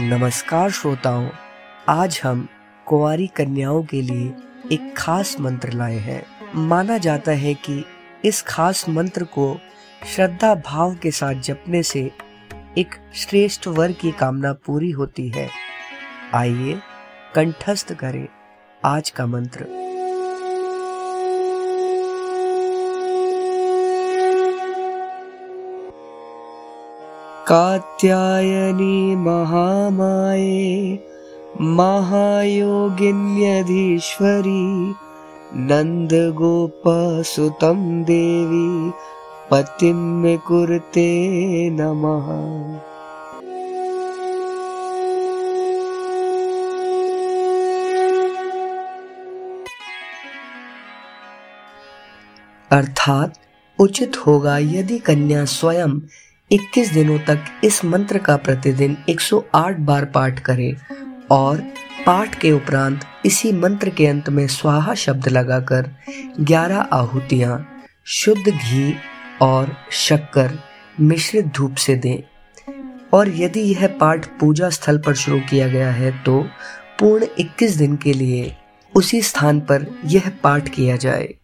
नमस्कार श्रोताओं, आज हम कुंवारी कन्याओं के लिए एक खास मंत्र लाए हैं। माना जाता है कि इस खास मंत्र को श्रद्धा भाव के साथ जपने से एक श्रेष्ठ वर की कामना पूरी होती है। आइए कंठस्थ करें आज का मंत्र। कात्यायनी महामाये, महायोगिन्यधीश्वरी, नन्दगोपसुतं देवी, पतिं मे कुरुते नमः। अर्थात उचित होगा यदि कन्या स्वयं 21 दिनों तक इस मंत्र का प्रतिदिन 108 बार पाठ करे और पाठ के उपरांत इसी मंत्र के अंत में स्वाहा शब्द लगाकर 11 आहुतियाँ, शुद्ध घी और शक्कर मिश्रित धूप से दें। और यदि यह पाठ पूजा स्थल पर शुरू किया गया है तो पूर्ण 21 दिन के लिए उसी स्थान पर यह पाठ किया जाए।